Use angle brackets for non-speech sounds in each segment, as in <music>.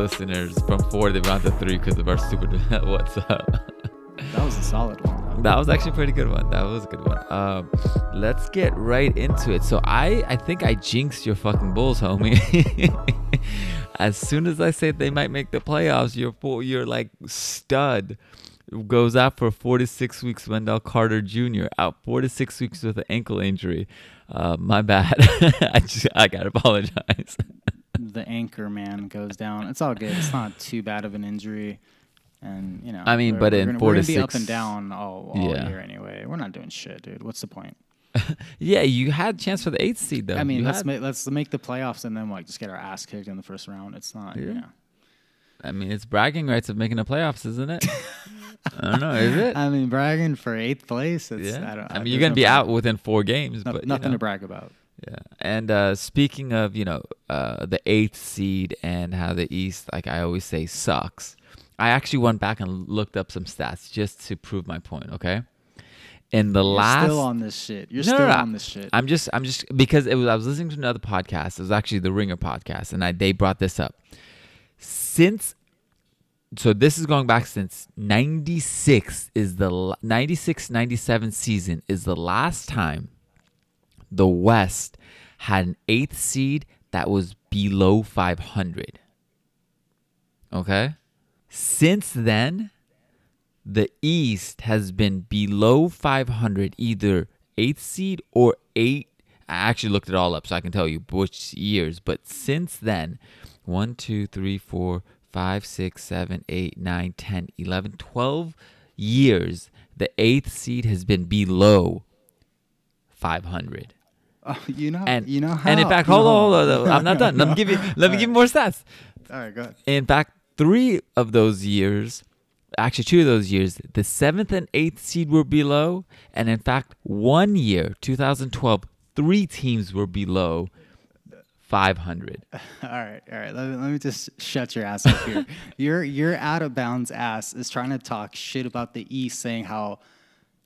listeners from four. They're down to three because of our stupid <laughs> what's up. That was a solid one. That was actually a pretty good one. That was a good one. Um, let's get right into it. So I, I think I jinxed your fucking Bulls, homie. <laughs> as soon as I say they might make the playoffs, your full, your like stud goes out for four to six weeks. Wendell Carter Jr. out four to six weeks with an ankle injury. Uh, my bad. <laughs> I just I gotta apologize. The anchor man goes down. It's all good. It's not too bad of an injury. And you know, I mean, we're- but in gonna, four we're to be up and down all, all Yeah. year anyway. We're not doing shit, dude. What's the point? <laughs> yeah, you had a chance for the eighth seed though. I mean, You let's had- make let's make the playoffs and then like just get our ass kicked in the first round. It's not. Yeah. I mean, it's bragging rights of making the playoffs, isn't it? <laughs> I don't know. Is it? I mean, bragging for eighth place. It's, yeah. I, don't, I mean, you're gonna no be brag- out within four games, no- but you nothing know. to brag about. Yeah. And uh, speaking of, you know, uh, the eighth seed and how the East, like I always say, sucks. I actually went back and looked up some stats just to prove my point. Okay. In the You're last, still on this shit. You're No, no, still no. on this shit. I'm just, I'm just because it was. I was listening to another podcast. It was actually the Ringer podcast, and I they brought this up. Since, so this is going back since '96 is the 96 97 season is the last time the West had an eighth seed that was below 500. Okay, since then, the East has been below 500, either eighth seed or eight. I actually looked it all up so I can tell you which years. But since then, 1, 2, 3, 4, 5, 6, 7, 8, 9, 10, 11, 12 years, the eighth seed has been below 500. Oh, <laughs> you know, And, you know how. and in fact, no. hold on, hold on, I'm not done. Let me give you, <laughs> let me give you more stats. All right, go ahead. In fact, three of those years, actually two of those years, the seventh and eighth seed were below, and in fact, one year, 2012, three teams were below 500. <laughs> All right, all right. Let me, let me just shut your ass up here. your your out of bounds ass is trying to talk shit about the East, saying how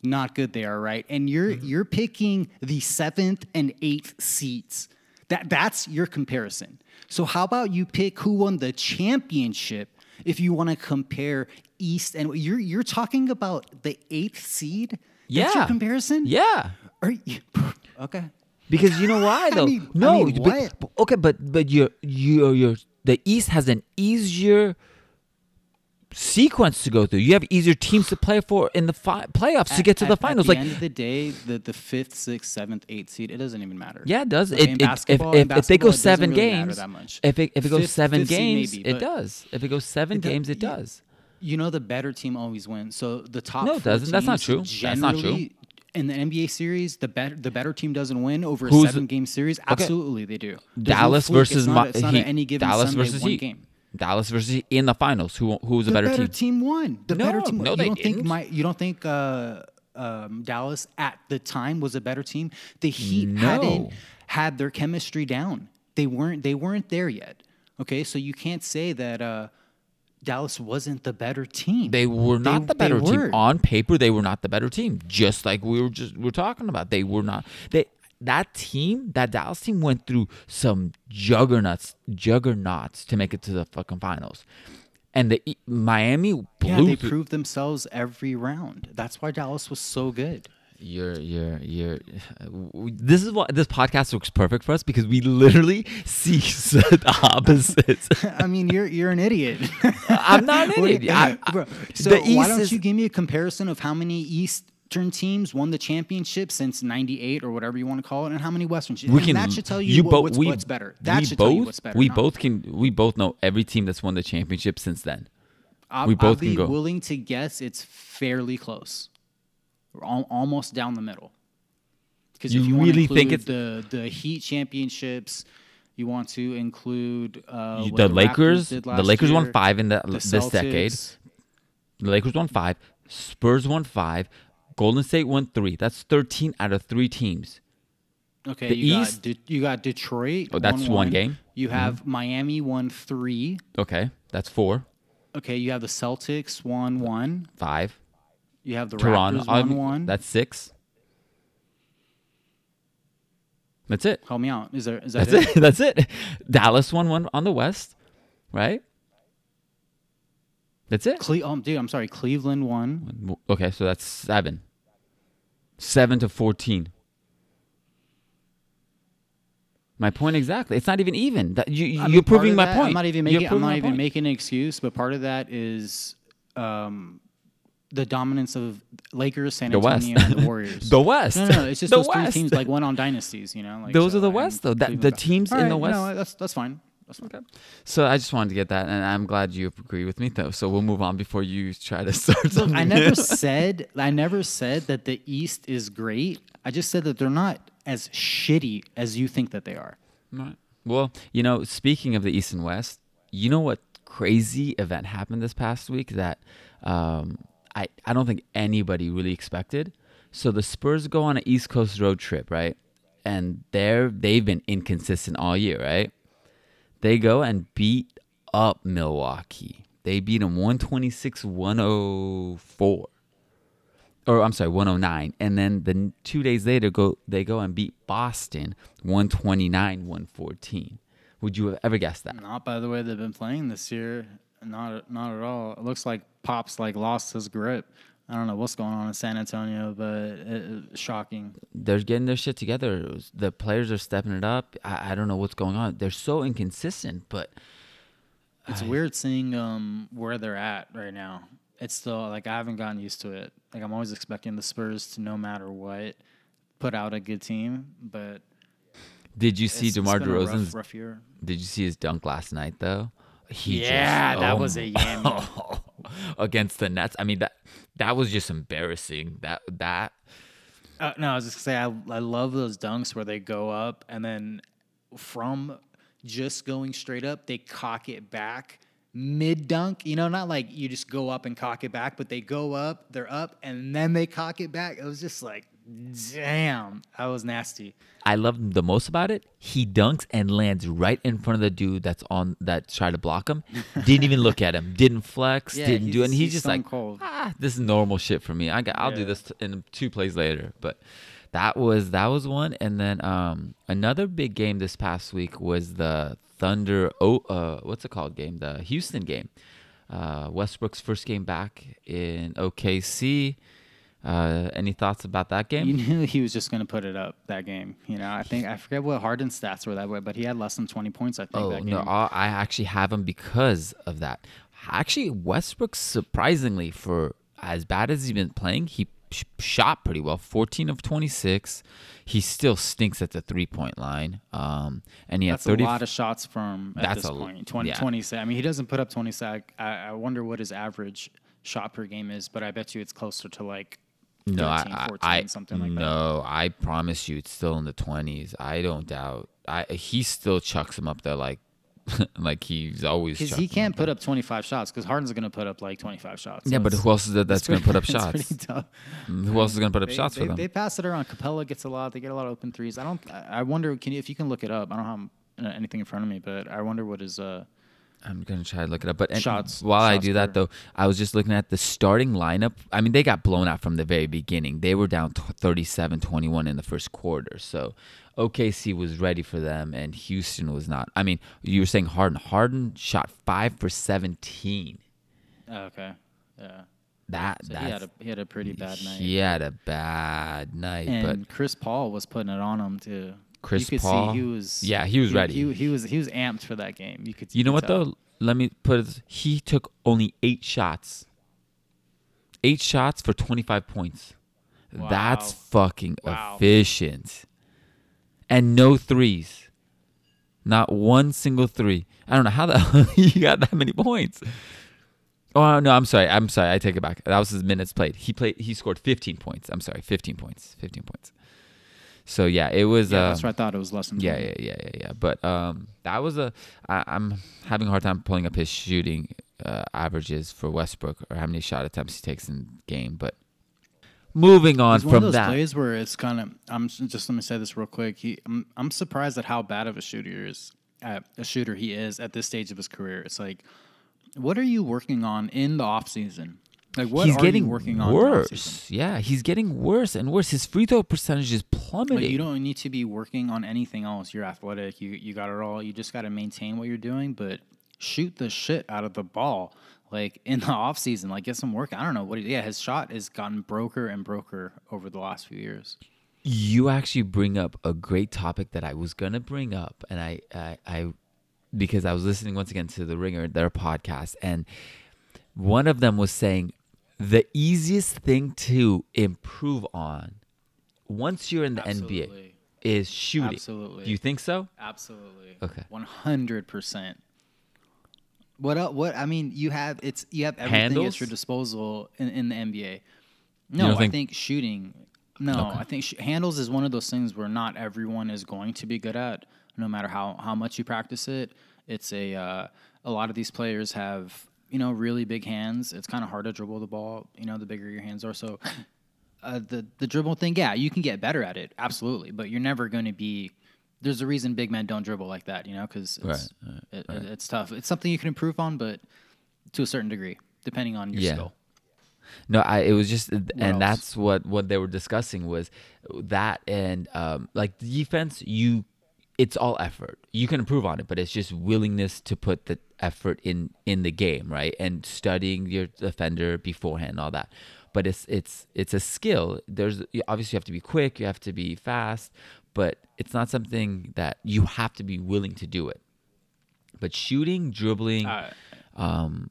not good they are, right? And you're Mm-hmm. you're picking the seventh and eighth seats. That that's your comparison. So how about you pick who won the championship if you want to compare East and you're you're talking about the eighth seed? That's your Yeah. comparison? Yeah. Are you, <laughs> okay. Because you know why <laughs> though? mean- I no, mean, but- okay, but but your your your the East has an easier sequence to go through. You have easier teams to play for in the fi- playoffs to get to At- the at finals. the like end of the day, the, the fifth, sixth, seventh, eighth seed, it doesn't even matter. Yeah, it does. Like, It, it, if if, if they go it seven really games, if it if it goes Fifth- seven fifth games, maybe, it does. If it goes seven games, it yeah. does. You know, the better team always wins. So the top. No, it doesn't. That's not true. That's not true. In the NBA series, the better the better team doesn't win over a Who's- seven game series. Absolutely, they do. There's Dallas fluke. versus it's not, it's not Heat. any given Dallas Sunday, versus one Heat. game. Dallas versus in the finals. Who who's a The better, better team? team won. The No, better team. won. no, you they don't think didn't. my you don't think uh, um, Dallas at the time was a better team? The Heat hadn't had their chemistry down. They weren't. They weren't there yet. Okay, so you can't say that uh, Dallas wasn't the better team. They were not They- the better team were. on paper. They were not the better team. Just like we were just we are talking about, they were not. They that team, that Dallas team, went through some juggernauts, juggernauts to make it to the fucking finals, and the Miami blew. yeah, they through- proved themselves every round. That's why Dallas was so good. You're, you're, you're. <sighs> This is what this podcast works perfect for us because we literally see <laughs> the opposites. <laughs> I mean, you're you're an idiot. I'm not an What do you- idiot. I- I- <laughs> Bro, so why don't is- you give me a comparison of how many Eastern teams won the championship since '98 or whatever you want to call it, and how many Western teams? we And can. that should tell you, what- both- what's, we- what's better. That should both, tell you what's better. We both can. We both know every team that's won the championship since then. I'll, we both I'll can be go. willing to guess it's fairly close. We're al- almost down the middle. Because You if you really think it's the the Heat championships, you want to include uh, You- what the Lakers. The Lakers won five in the, the this decade. The Lakers won five. Spurs won five. Golden State won three. That's thirteen out of three teams. Okay, The you East- got De- you got Detroit. Oh, that's won one game. Mm-hmm. You have Miami won three. Okay, that's four, Okay, you have the Celtics won one. five. You have the Toronto. Raptors won one. That's six. That's it. Help me out. Is there is that That's it? it. <laughs> That's it. Dallas won one on the West, right? That's it. Cle- oh, dude, I'm sorry. Cleveland won. Okay, so that's seven. Seven to fourteen. My point exactly. It's not even even. That you, I mean, you're proving my that- point. I'm not even making. I'm not even point. making an excuse, but part of that is um, the dominance of Lakers, San The West. Antonio, and the <laughs> Warriors. The West. No, no, no, it's just The those West. three teams like one on dynasties. You know, like Those so, are the West, though. That- the teams in the West. no, that's that's fine. That's fine. So I just wanted to get that, and I'm glad you agree with me, though. So we'll move on before you try to <laughs> start Look. I never said I never said that the East is great. I just said that they're not as shitty as you think that they are. Right. Well, you know, speaking of the East and West, you know what crazy event happened this past week that um, I I don't think anybody really expected. So the Spurs go on an East Coast road trip, right? And they're they've been inconsistent all year, right? They go and beat up Milwaukee. They beat them 126 104 or I'm sorry, 109, and then the two days later go they go and beat Boston 129 114. Would you have ever guessed that? Not by the way they've been playing this year. Not not at all. It looks like Pop's like lost his grip. I don't know what's going on in San Antonio, but it, it- shocking. They're getting their shit together. The players are stepping it up. I, I don't know what's going on. They're so inconsistent, but It's weird seeing um where they're at right now. It's still like I haven't gotten used to it. Like I'm always expecting the Spurs to no matter what put out a good team, but did you see it's- it's DeMar a rough- rough year. Did you see his dunk last night though? He Yeah, just- that oh was a my- yammy. <laughs> against the Nets. I mean that that was just embarrassing. That that Uh, no, I was just gonna say I I love those dunks where they go up and then from just going straight up, they cock it back mid dunk. You know, not like you just go up and cock it back, but they go up, they're up, and then they cock it back. It was just like, damn, that was nasty. I love the most about it. He dunks and lands right in front of the dude that's on that tried to block him. <laughs> Didn't even look at him. Didn't flex. Yeah, didn't do it. And he's, he's just like, cold. ah, this is normal shit for me. I got, I'll do this t- in two plays later. But that was that was one. And then um, another big game this past week was the Thunder. Oh, uh, what's it called? Game the Houston game. Uh, Westbrook's first game back in OKC. Uh, any thoughts about that game? You <laughs> knew he was just going to put it up that game. You know, I think I forget what Harden's stats were that way, but he had less than 20 points. I think Oh that no, game. I actually have him because of that. Actually, Westbrook surprisingly for as bad as he's been playing, he sh- shot pretty well. 14 of 26. He still stinks at the three-point line. Um and he had 30 a lot of shots from at That's this a- point. 20, yeah. 20 I mean, he doesn't put up 20 sack. I, I wonder what his average shot per game is, but I bet you it's closer to like 13, no, I, 14, I, something like that. no, I promise you, it's still in the twenties. I don't doubt. I he still chucks him up there like, <laughs> like he's always. Because he can't up put up 25 shots because Harden's going to put up like 25 shots. there. Yeah, but who else is that that's <laughs> to put up shots? <laughs> Pretty tough. Who else is going to put up They, shots they, for them? they pass it around. Capela gets a lot. They get a lot of open threes. I don't. I wonder. Can you, if you can look it up? I don't have anything in front of me, but I wonder what his. Uh, I'm gonna try to look it up. But and Shots- while I do that, though, I was just looking at the starting lineup. I mean, they got blown out from the very beginning. They were down 37-21 in the first quarter. So OKC was ready for them, and Houston was not. I mean, you were saying Harden. Harden shot five for seventeen. oh, okay. Yeah. That So he had a he had a pretty bad night. He had a bad night, and but Chris Paul was putting it on him too. Chris you could Paul- see he was yeah, he was ready. He, he was he was amped for that game. You could You know could what tell. though? Let me put it. He took only eight shots. Eight shots for twenty five points. That's fucking Wow. efficient. And no threes. Not one single three. I don't know how the <laughs> hell he got that many points. Oh no, I'm sorry. I'm sorry. I take it back. That was his minutes played. He played. He scored 15 points. I'm sorry, 15 points. 15 points. So yeah, it was. Yeah, uh, that's what I thought. It was less than yeah, 20. yeah, yeah, yeah, yeah. But um, that was a. I, I'm having a hard time pulling up his shooting uh, averages for Westbrook or how many shot attempts he takes in game. But moving on It's one of from those that, plays where it's kind of. I'm just let me say this real quick. He, I'm, I'm surprised at how bad of a shooter he is. Uh, a shooter he is at this stage of his career. It's like, what are you working on in the off season? Like, what he's are getting you working on? in the offseason? worse. Yeah, he's getting worse and worse. His free throw percentage is plummeting. Like, you don't need to be working on anything else. You're athletic. You you got it all. You just got to maintain what you're doing. But shoot the shit out of the ball like in the <laughs> off season, like get some work. I don't know what. He, yeah, his shot has gotten broker and broker over the last few years. You actually bring up a great topic that I was gonna bring up, and I, I, I because I was listening once again to the Ringer, their podcast, and one of them was saying the easiest thing to improve on once you're in the NBA is shooting. Absolutely. Do you think so? Absolutely. Okay. One hundred percent. What What I mean, you have it's you have everything Handles? at your disposal in, in the NBA. No, I think- think shooting. No, Okay. I think sh- handles is one of those things where not everyone is going to be good at, no matter how how much you practice it. It's a uh, a lot of these players have you know really big hands. It's kind of hard to dribble the ball. You know, the bigger your hands are. So uh, the the dribble thing, yeah, you can get better at it, absolutely, but you're never going to be. There's a reason big men don't dribble like that, you know, because it's, Right, it, it- it's tough. It's something you can improve on, but to a certain degree, depending on your Yeah. skill. No, I it was just and else? that's what what they were discussing was that and um like defense you it's all effort. You can improve on it, but it's just willingness to put the effort in in the game, right? And studying your defender beforehand all that. But it's it's it's a skill. There's obviously you have to be quick, you have to be fast, but it's not something that you have to be willing to do it. But shooting, dribbling, Uh, um,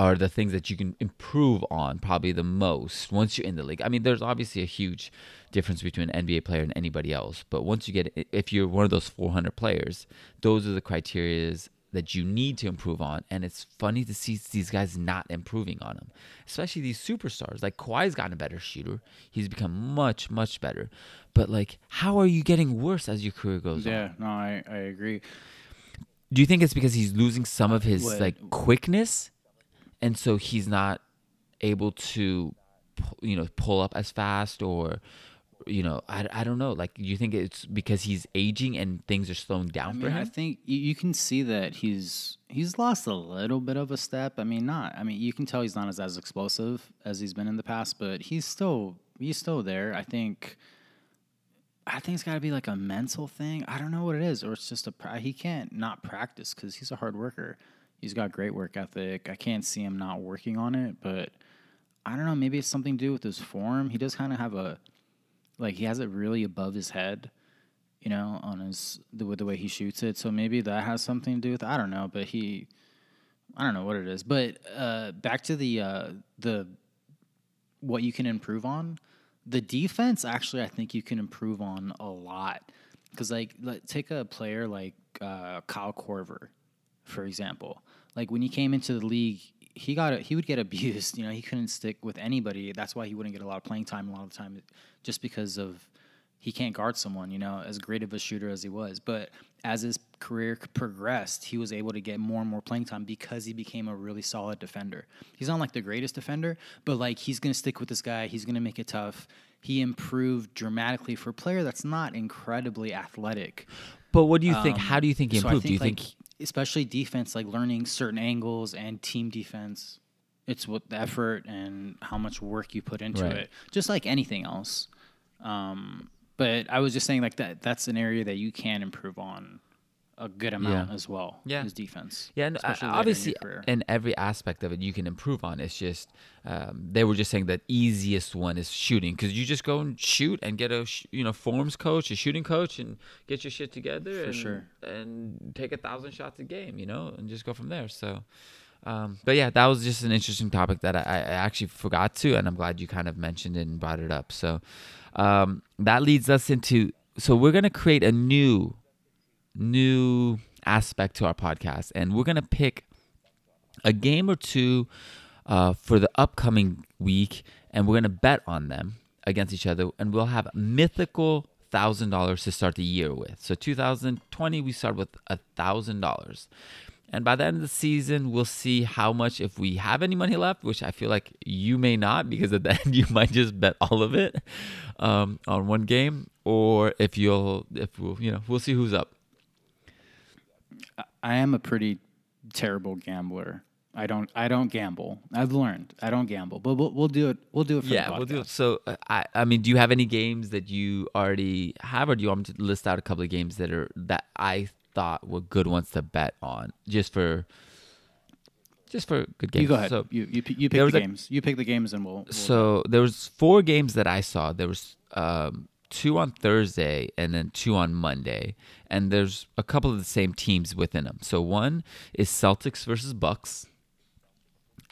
are the things that you can improve on probably the most once you're in the league. I mean, there's obviously a huge difference between an NBA player and anybody else, but once you get, if you're one of those 400 players, those are the criterias that you need to improve on. And it's funny to see these guys not improving on them, especially these superstars. Like Kawhi's gotten a better shooter; he's become much, much better. But like, how are you getting worse as your career goes on? yeah, no, I, I agree. Do you think it's because he's losing some of his What- like quickness, and so he's not able to, you know, pull up as fast, or, you know, I, I don't know. Like, you think it's because he's aging and things are slowing down I for mean, I think you, you can see that he's he's lost a little bit of a step. I mean, not. I mean, you can tell he's not as, as explosive as he's been in the past, but he's still he's still there. I think. I think it's got to be like a mental thing. I don't know what it is, or it's just a he can't not practice because he's a hard worker. He's got great work ethic. I can't see him not working on it, but I don't know. Maybe it's something to do with his form. He does kind of have a like he has it really above his head you know, on his the with the way he shoots it. So maybe that has something to do with. I don't know, but he, I don't know what it is. But uh, back to the uh, the what you can improve on. The defense, actually, I think you can improve on a lot. Because like, let, take a player like uh, Kyle Korver, for example. Like when he came into the league, he got a, he would get <laughs> abused. You know, he couldn't stick with anybody. That's why he wouldn't get a lot of playing time a lot of the time, just because of he can't guard someone, you know, as great of a shooter as he was. But as his career progressed, he was able to get more and more playing time because he became a really solid defender. He's not like the greatest defender, but like he's going to stick with this guy. He's going to make it tough. He improved dramatically for a player that's not incredibly athletic. But what do you think? Um, How do you think he so I improved? do you like, think? Especially defense, like learning certain angles and team defense, it's what the effort and how much work you put into Right. it, just like anything else. Um, but I was just saying, like that, that's an area that you can improve on a good amount Yeah. as well. Yeah. his defense. Yeah, and uh, especially later in obviously, in every aspect of it, you can improve on. It's just um, they were just saying that easiest one is shooting because you just go and shoot and get a sh- you know forms coach, a shooting coach, and get your shit together and sure. and take a thousand shots a game, you know, and just go from there. So. Um, but yeah, that was just an interesting topic that I, I actually forgot to, and I'm glad you kind of mentioned it and brought it up. So um, that leads us into so we're gonna create a new new aspect to our podcast, and we're gonna pick a game or two uh, for the upcoming week, and we're gonna bet on them against each other, and we'll have mythical thousand dollars to start the year with. So 2020, we start with a thousand dollars. And by the end of the season, we'll see how much, if we have any money left, which I feel like you may not, because at the <laughs> end you might just bet all of it um, on one game, or if you'll, if we'll, you know, we'll see who's up. I am a pretty terrible gambler. I don't. I don't gamble. I've learned. I don't gamble. But we'll, we'll do it. We'll do it. For Yeah, we'll do it. So, uh, I, I mean, do you have any games that you already have, or do you want me to list out a couple of games that are that I thought were good ones to bet on, just for, just for good games? You go ahead. So, you you, you pick the a- games. You pick the games, and we'll. we'll so there was four games that I saw. There was um, two on Thursday and then two on Monday, and there's a couple of the same teams within them. So one is Celtics versus Bucks,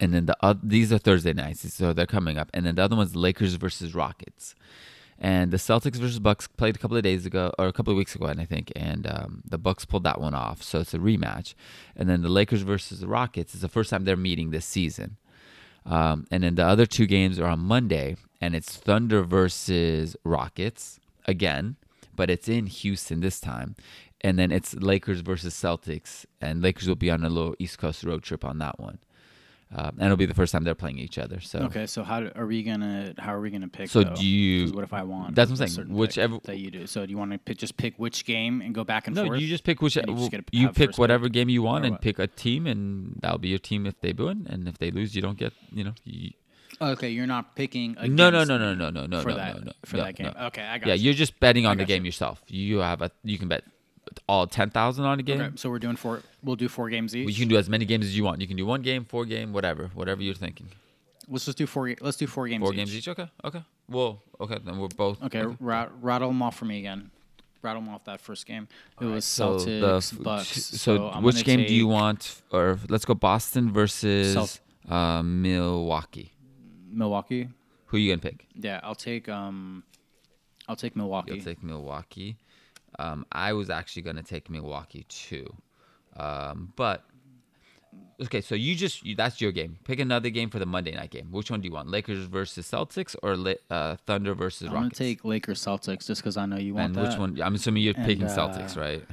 and then the oth- these are Thursday nights, so they're coming up, and then the other one's Lakers versus Rockets. And the Celtics versus Bucks played a couple of days ago, or a couple of weeks ago, I think, and um, the Bucks pulled that one off, so it's a rematch. And then the Lakers versus the Rockets is the first time they're meeting this season. Um, and then the other two games are on Monday, and it's Thunder versus Rockets again, but it's in Houston this time. And then it's Lakers versus Celtics, and Lakers will be on a little East Coast road trip on that one. Um, and it'll be the first time they're playing each other. So Okay, so how do, are we gonna how are we gonna pick? So though? do you- What if I want? That's what I'm saying, certain whichever- that you do. So do you want to pick, just pick which game and go back and no, forth? No, you just pick which you just you pick whatever pick? game you want and pick a team, and that'll be your team if they win. And if they lose, you don't get you know. You, Okay, you're not picking. no, no, no, no, no, no, no, for no, that no, no, for no, that game. no. Okay, I got Yeah, you. you're just betting on the game you. yourself. You have a you can bet all ten thousand on a game. Okay, so we're doing four. We'll do four games each. You can do as many games as you want. You can do one game, four game, whatever, whatever you're thinking. Let's just do four. Let's do four games. Four each. games each. Okay, okay. Well, okay, then we're both. Okay, ra- rattle them off for me again. Rattle them off that first game. It was So Celtics, the Bucks. So, I'm which game do you want? Or let's go Boston versus uh, Milwaukee. Milwaukee. Who are you gonna pick? Yeah, I'll take. Um, I'll take Milwaukee. You'll take Milwaukee. Um, I was actually gonna take Milwaukee too, um, but okay. So you just you, that's your game. Pick another game for the Monday night game. Which one do you want? Lakers versus Celtics or uh, Thunder versus Rockets? I'm gonna take Lakers Celtics just because I know you want and that. which one? I'm assuming you're And, picking uh, Celtics, right?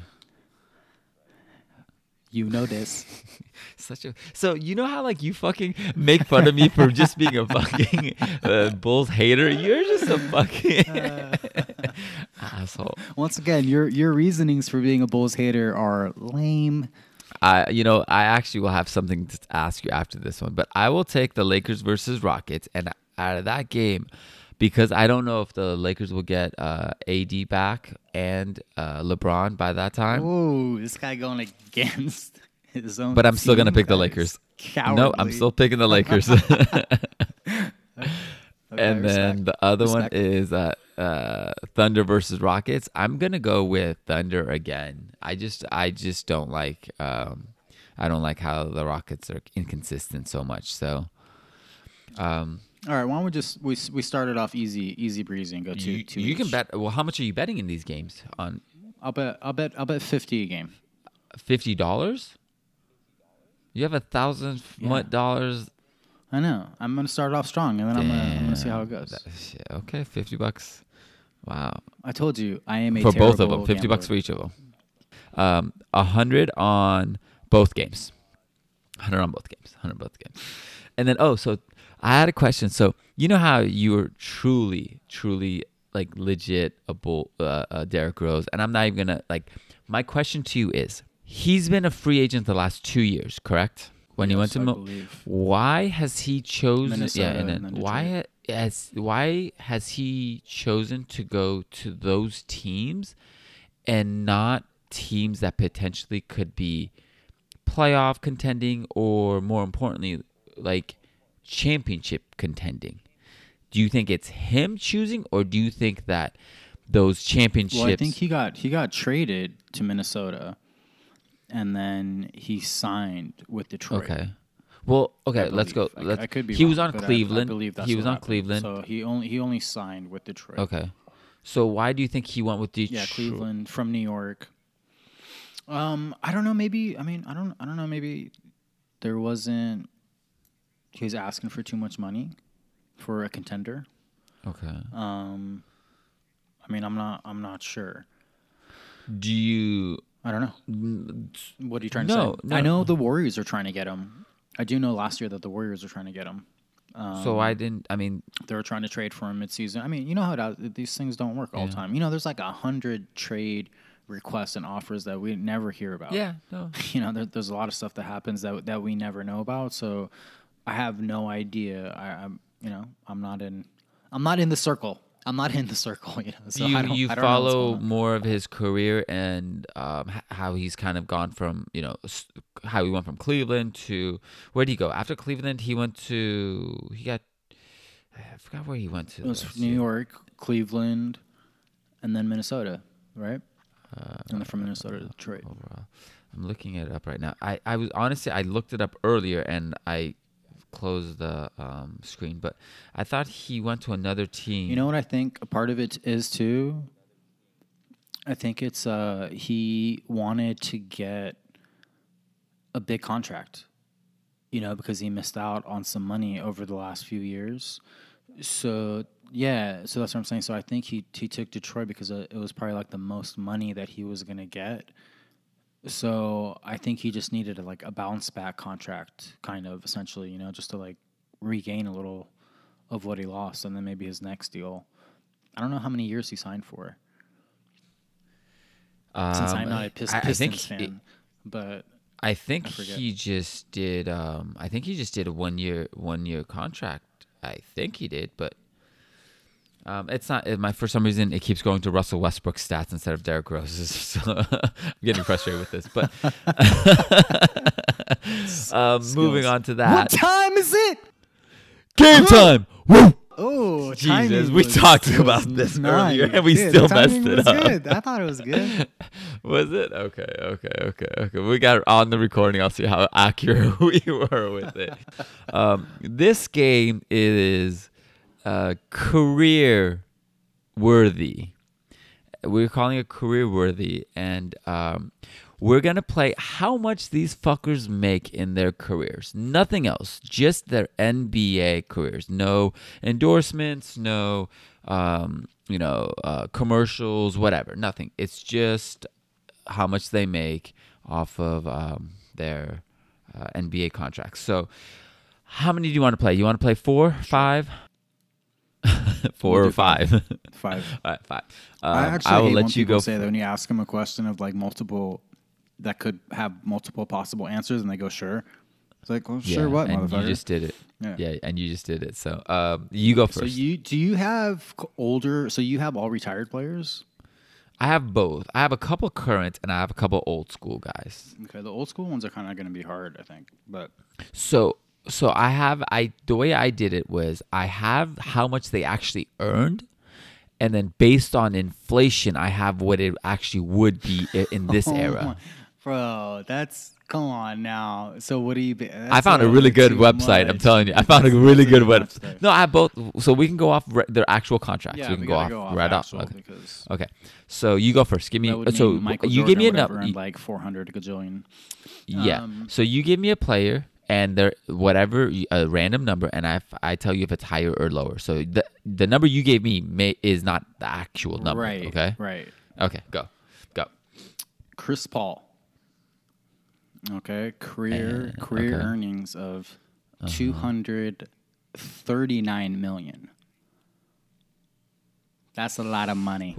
You know this. <laughs> Such a so you know how like you fucking make fun of me for just being a fucking uh, Bulls hater. You're just a fucking <laughs> <laughs> asshole. Once again, your your reasonings for being a Bulls hater are lame. I you know I actually will have something to ask you after this one, but I will take the Lakers versus Rockets, and out of that game, because I don't know if the Lakers will get uh, AD back and uh, LeBron by that time. Oh, this guy going against <laughs> his own. But I'm still gonna pick the Lakers. Cowardly. No, I'm still picking the Lakers. <laughs> Okay, and then respect. the other one is uh, uh, Thunder versus Rockets. I'm gonna go with Thunder again. I just I just don't like um, I don't like how the Rockets are inconsistent so much. So um, All right, why don't we just we we started off easy easy breezy and go two you, two. you can bet. Well, how much are you betting in these games? On I'll bet I'll bet I'll bet fifty a game. fifty dollars? You have a thousand Yeah. dollars. I know. I'm gonna start off strong, and then I'm gonna I'm gonna see how it goes. Okay, fifty bucks. Wow. I told you I am a for both of them. Fifty bucks for each of them. Um, a hundred on both games. Hundred on both games. Hundred both games. And then oh, so I had a question. So you know how you were truly, truly like legit a bull, uh, uh, Derrick Rose, and I'm not even gonna like. My question to you is: He's been a free agent the last two years, correct? When he went to Mil- why has he chosen? Minnesota yeah, and and why has why has he chosen to go to those teams and not teams that potentially could be playoff contending or more importantly, like championship contending? Do you think it's him choosing, or do you think that those championships? Well, I think he got he got traded to Minnesota, and then he signed with Detroit. okay. Well, okay, let's go. I- Let's, I, could be. he was on but I- Cleveland. I, believe that's he was on happened. Cleveland. So he only he only signed with Detroit. Okay. So why do you think he went with Detroit? Yeah, Cleveland from New York. Um, I don't know. Maybe I mean I don't I don't know. Maybe there wasn't. He was asking for too much money for a contender. Okay. Um, I mean I'm not I'm not sure. Do you? I don't know. What are you trying to No, say? no. I know the Warriors are trying to get him. I do know last year that the Warriors are trying to get him. Um, so I didn't. I mean, they were trying to trade for him midseason. I mean, you know how it, these things don't work all the time. You know, there's like a hundred trade requests and offers that we never hear about. Yeah, no. <laughs> you know, there, there's a lot of stuff that happens that that we never know about. So I have no idea. I, I'm, you know, I'm not in, I'm not in the circle. I'm not in the circle. <laughs> You know, so you I don't, you I don't follow more of his career and um, how he's kind of gone from you know how he went from Cleveland to where did he go after Cleveland? He went to he got I forgot where he went to. It was New year. York, Cleveland, and then Minnesota, right? and then from Minnesota to Detroit. overall. I'm looking it up right now. I, I was honestly I looked it up earlier and I closed the um, screen, but I thought he went to another team. You know what I think a part of it is too? I think it's uh he wanted to get a big contract. You know, because he missed out on some money over the last few years. So yeah, so that's what I'm saying. So I think he he took Detroit because uh, it was probably like the most money that he was gonna get. So I think he just needed a, like a bounce back contract, kind of essentially, you know, just to like regain a little of what he lost, and then maybe his next deal. I don't know how many years he signed for, since I'm Um, not a Pist- I- I think Pistons he- fan. but I think I he just did. Um, I think he just did a one year one year contract. I think he did, but um, it's not. it- My for some reason it keeps going to Russell Westbrook stats instead of Derrick Rose's. <laughs> So I'm getting frustrated with this. But <laughs> um, moving on to that. what time is it? game time. Woo! Oh, Jesus, we was- talked about this nice. earlier, and we Yeah, still messed it up. Good. I thought it was good. <laughs> Was it okay? Okay, okay, okay. We got on the recording. I'll see how accurate we were with it. Um, this game is uh, career worthy. We're calling it career worthy, and um, we're gonna play how much these fuckers make in their careers. Nothing else, just their NBA careers. No endorsements, no um, you know uh, commercials, whatever. Nothing. It's just how much they make off of um, their uh, NBA contracts. So, how many do you want to play? You want to play four, five, <laughs> four We'll or five. five? <laughs> Five. All right, five. I Um, actually I will hate when let you people go. say that when you ask them a question of like multiple that could have multiple possible answers, and they go sure. It's like, well, sure, what, and motherfucker? you just did it. Yeah. Yeah. and you just did it. So, um, you go first. so you do you have older? So you have all retired players? I have both. I have a couple current and I have a couple old school guys. Okay, the old school ones are kind of going to be hard, I think. But So so I have I the way I did it was I have how much they actually earned and then based on inflation I have what it actually would be in <laughs> this Oh era. my- bro, that's come on now. So what do you? Be, I found a really good website. I'm telling you, I found a really good website. No, I have both. So we can go off re- their actual contracts. Yeah, we can we go off, go off right off. Okay. okay. So you go first. Give me. so Michael you Jordan give me a number. like 400 gajillion. Yeah. Um, so you give me a player and there whatever a random number and I, I tell you if it's higher or lower. So the the number you gave me may, is not the actual number. right. Okay. Right. Okay. Go. Go. Chris Paul. Okay, career Uh, career okay. Uh-huh. earnings of 239 million. That's a lot of money.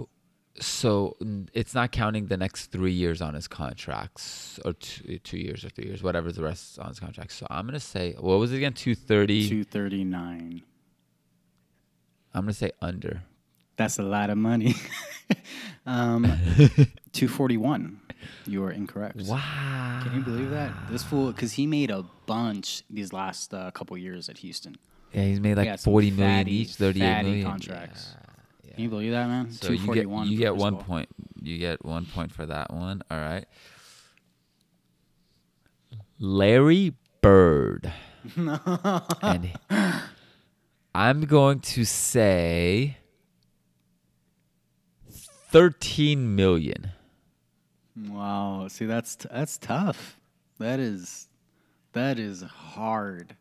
So it's not counting the next three years on his contracts or two, two years or three years, whatever the rest on his contracts. So I'm gonna say what was it again? Two thirty. 239. I'm gonna say under. That's a lot of money. <laughs> um, <laughs> 241. You are incorrect. Wow. Can you believe that? This fool, because he made a bunch these last uh, couple years at Houston. Yeah, he's made like forty million fatty, each, thirty-eight fatty million contracts. Can you believe that, man? So you get you get one Paul. point. You get one point for that one. All right. Larry Bird. <laughs> and I'm going to say 13 million. Wow. See, that's t- that's tough. That is that is hard.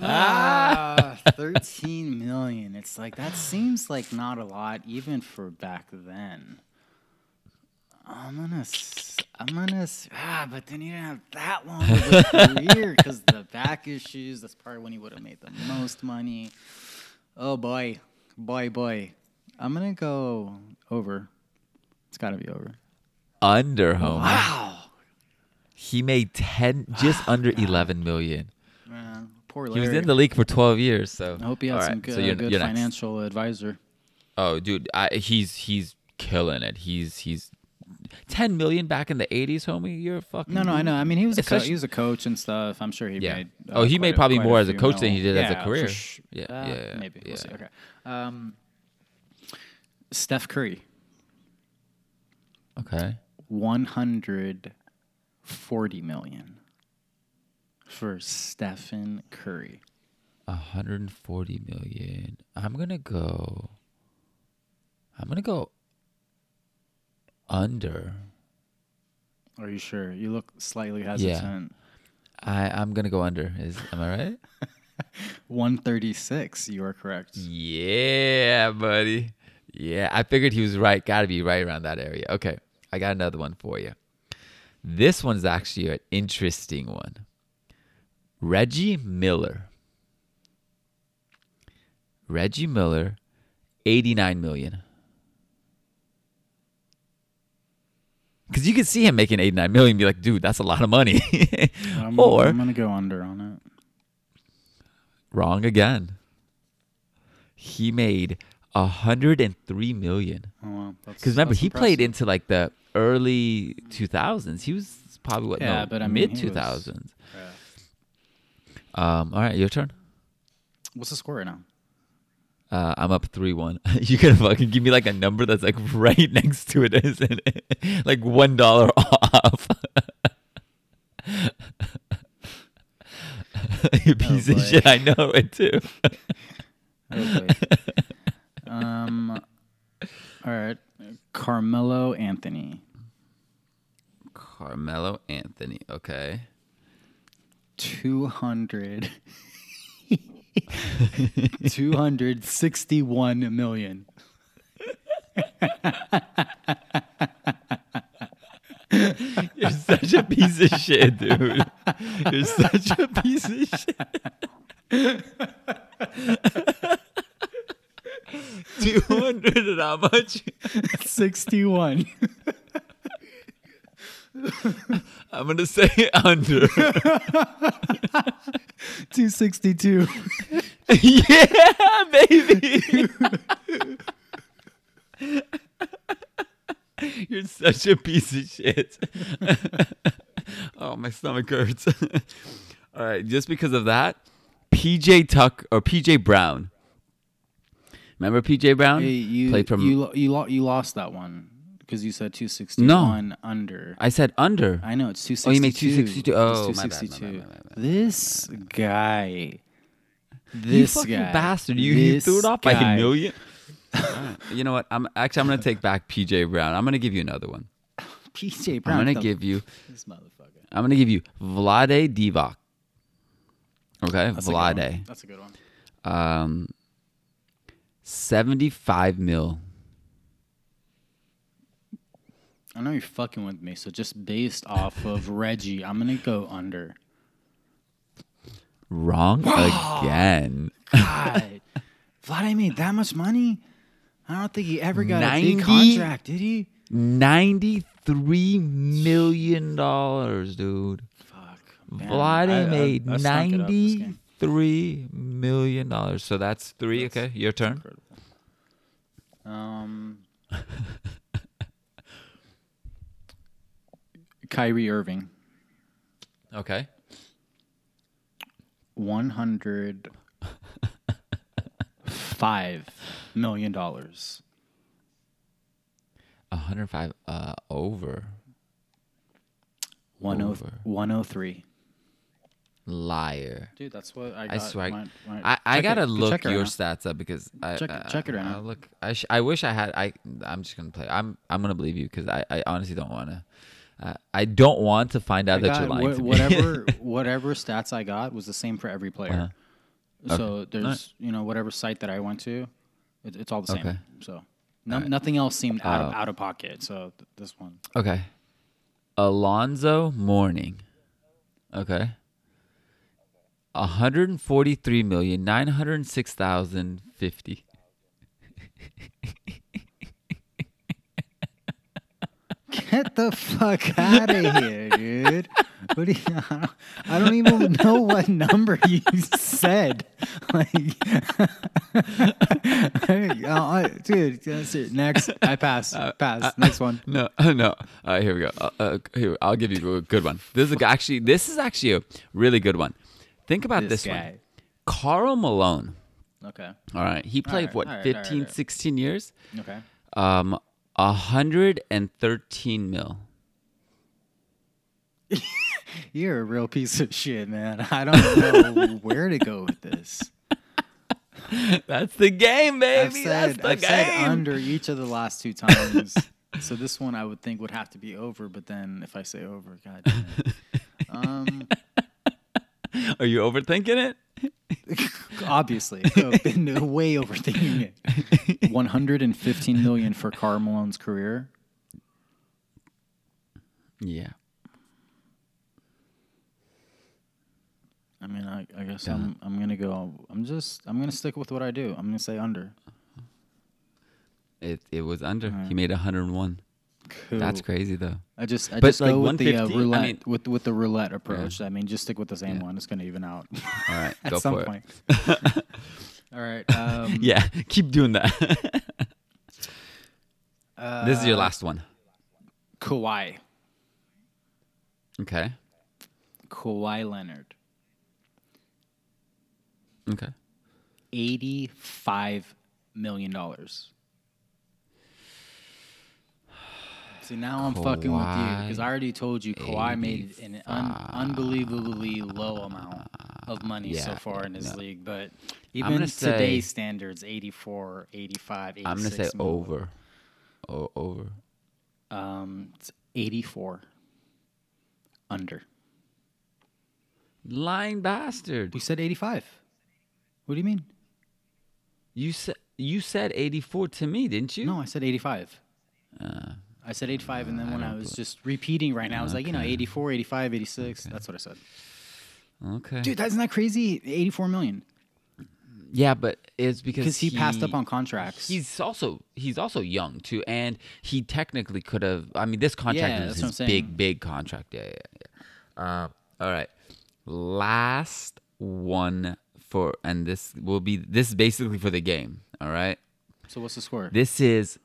Ah, 13 million. It's like that seems like not a lot even for back then. I'm gonna, I'm gonna, ah, but then he didn't have that long of a career because the back issues. That's probably when he would have made the most money. Oh boy, boy, boy. I'm gonna go over. It's got to be over. Under home. Wow. He made 10 just under 11 million. Man, poor He was in the league for 12 years, so I hope he had All some good, so you're- good you're next. financial advisor. Oh, dude, I, he's he's killing it. He's he's 10 million back in the 80s, homie. You're a fucking No, no, I know. I mean, he was a co- he was a coach and stuff. I'm sure he Yeah. made. Oh, he quite made probably more as a coach than he did as a career. sh- Yeah, uh, yeah, yeah, maybe we'll see. yeah. Okay. Um, Steph Curry, Okay. 140 million for Stephen Curry. 140 million. I'm going to go I'm going to go under. Are you sure? You look slightly hesitant. I I'm going to go under. Is am I right? <laughs> 136. You are correct. Yeah, buddy. Yeah, I figured he was right. Got to be right around that area. Okay, I got another one for you. This one's actually an interesting one. Reggie Miller. Reggie Miller, 89 million. Because you could see him making 89 million and be like, dude, that's a lot of money. <laughs> I'm, or, I'm gonna go under on it. wrong again. He made 103 million. Oh wow. Because remember, that's he played into like the early 2000s. He was probably what? Yeah, no, but I mean, mid was- 2000s. Yeah. Um, all right, your turn. What's the score right now? Uh, I'm up three one. <laughs> you can fucking give me like a number that's like right next to it, <laughs> isn't it? <laughs> like one dollar off. you piece of shit. I know it too. Oh, um. All right. Carmelo Anthony. Carmelo Anthony. Okay. 200 <laughs> 261 million. <laughs> You're such a piece of shit, dude. You're such a piece of shit. <laughs> Two hundred and how much? 61. I'm gonna say under. <laughs> 262. yeah, baby. <laughs> You're such a piece of shit. <laughs> oh, my stomach hurts. All right, just because of that, PJ Tuck or PJ Brown. Remember PJ Brown? Hey, you Played from. you you, you lost that one because you said 261 under. I said under. I know it's 262. Oh, you made 262. Oh, my bad, my bad, 262. my bad, my bad. This guy. you This fucking guy. bastard! You, you threw it off by a million. <laughs> You know what? I'm actually I'm gonna take back PJ Brown. I'm gonna give you another one. <laughs> PJ Brown. I'm gonna give you. this motherfucker. I'm gonna give you Vlade Divac. Okay, That's a. Vlade. That's a good one. Um, seventy-five mil. I know you're fucking with me, so just based off of <laughs> Reggie, I'm gonna go under. Wrong again. God, <laughs> Vlade made that much money. I don't think he ever got a big contract, did he? Ninety-three million dollars, dude. Fuck. man. Vlade I- I- made I stunk it up this game. ninety-three million dollars. So that's three. okay, your turn. Incredible. Um, <laughs> Kyrie Irving, Okay. one hundred five million dollars. One hundred five. Uh, over. One oh Over. one oh three. Liar. Dude, that's what I. I swear. my- my- I, I gotta it. look right your stats up because I Check it- I- check it right I now. Look, I, sh- I wish I had. I I'm just gonna play. I'm I'm gonna believe you because I, I honestly don't want to. Uh, I don't want to find out I that you're lying. Wh- whatever <laughs> whatever stats I got was the same for every player. Uh-huh. Okay. So there's right. you know whatever site that I went to, it, it's all the same. Okay. So no, right. nothing else seemed out of, oh. out of pocket. So th- this one. Okay. Alonzo Mourning. Okay. 143,906,050. <laughs> Get the fuck out of here, dude. What do you, I, don't, I don't even know what number you said. Like, <laughs> Hey, uh, I- dude, that's it. Next, I pass. Pass. Next one. No, <laughs> no. Right, here we go. Uh, uh, here, I'll give you a good one. This is a, actually this is actually a really good one. Think about This this, one. Karl Malone. Okay. All right, he played right, what right, all 15, right, all right. 16 years. Okay. Um, 113 mil. <laughs> You're a real piece of shit, man. I don't know <laughs> where to go with this. That's the game, baby. I've said, That's the I've game. said under each of the last two times. so this one I would think would have to be over, but then if I say over, god damn it. <laughs> Um, Are you overthinking it? <laughs> obviously, <laughs> I've been uh, way overthinking it. 115 million for Karl Malone's career. Yeah. I mean, I, I guess Yeah. I'm I'm gonna go. I'm just I'm gonna stick with what I do. I'm gonna say under. It it was under. Alright. He made 101. That's crazy though. I just I But, just like, go with the uh, 150, I roulette mean- with with the roulette approach. I mean, just stick with the same Yeah. one. It's gonna even out <laughs> All right, <laughs> at go some for point. it. <laughs> All right. Um, Yeah, keep doing that. this is your uh, last one. Kawhi. Okay. Kawhi Leonard. Okay. Eighty-five million dollars. See, now I'm fucking with you because I already told you Kawhi made an un- unbelievably low amount of money so far in his no. league. But even say- today's standards, 84, 85, 86 I'm gonna say over. Oh, over. Um, it's 84 under. Lying bastard. We said 85. What do you mean? You said you said 84 to me, didn't you? No, I said 85. Uh, I said 85, and then when I was just repeating right now, I was like, you know, 84, 85, 86. That's what I said. okay. Dude, that's not that crazy. 84 million. Yeah, but it's because Because he, passed up on contracts. He's also he's also young too, and he technically could have. I mean, this contract Yeah, is his big, big contract. Yeah, yeah, yeah. Um, all right, last one for, and this will be this is basically for the game. All right, so what's the score? this is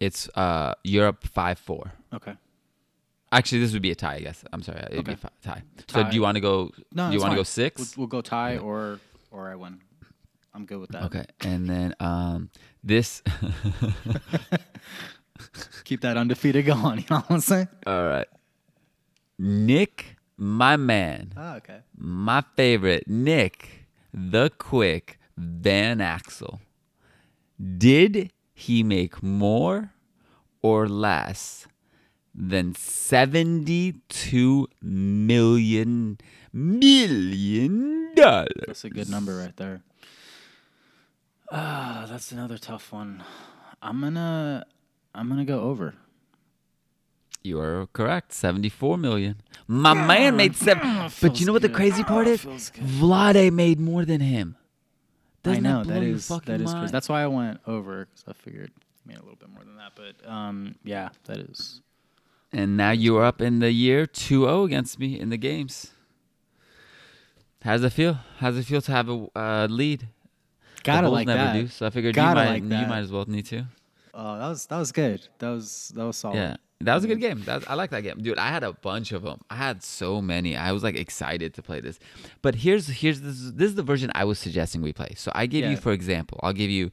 it's uh Europe five four. okay. Actually, this would be a tie. I guess. I'm sorry, it'd be a Okay. fi- tie. So do you want to go? No, do you want to go 6 We'll, we'll go tie or or I win. I'm good with that. Okay, and then um this. <laughs> Keep that undefeated going. <laughs> You know what I'm saying? All right. Nick, my man, Oh, okay. my favorite, Nick, the quick Van Exel. Did he make more or less than 72 million million dollars? That's a good number right there. Ah, that's another tough one. I'm gonna I'm gonna go over. You are correct. 74 million. My man made seven. But you know what the crazy part is? Vlade made more than him. Doesn't I know blow that your is fucking that is crazy. That's why I went over because I figured I made a little bit more than that. But um, yeah, that is. And now you are up in the year 2-0 against me in the games. How's it feel? How's it feel to have a uh, lead? Gotta like never that. do, so I figured you Gotta might like you might as well need to. Oh, that was that was good. That was that was solid. Yeah. That was a good game. That, I like that game, dude. I had a bunch of them. I had so many. I was like excited to play this. But here's here's this this is the version I was suggesting we play. So I give you, for example, I'll give you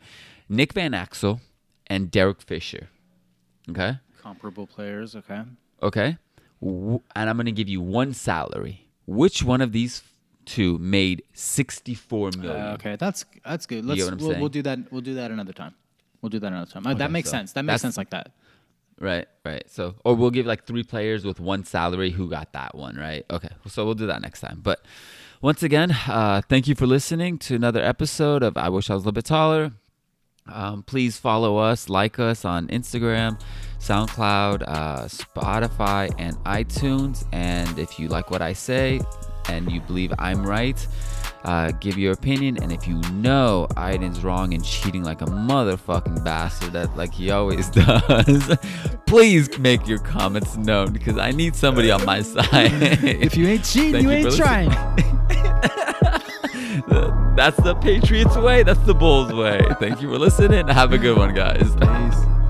Nick Van Exel and Derek Fisher. Okay, Comparable players. Okay. okay, and I'm gonna give you one salary. Which one of these two made 64 million? Uh, okay, that's that's good. Let's what I'm we'll, we'll do that. We'll do that another time. We'll do that another time. Uh, that makes so sense. That makes sense like that. Right, right. So, or we'll give like three players with one salary who got that one, right? Okay, so we'll do that next time. But once again, uh, thank you for listening to another episode of I Wish I Was a Little Bit Taller. Um, please follow us, like us on Instagram, SoundCloud, uh, Spotify, and iTunes. And if you like what I say and you believe I'm right, uh, give your opinion. And if you know Aiden's wrong and cheating like a motherfucking bastard, that like he always <laughs> does, please make your comments known because I need somebody on my side. <laughs> If you ain't cheating, you you ain't trying. <laughs> That's the Patriots way. That's the Bulls way. Thank you for listening. Have a good one, guys. Peace.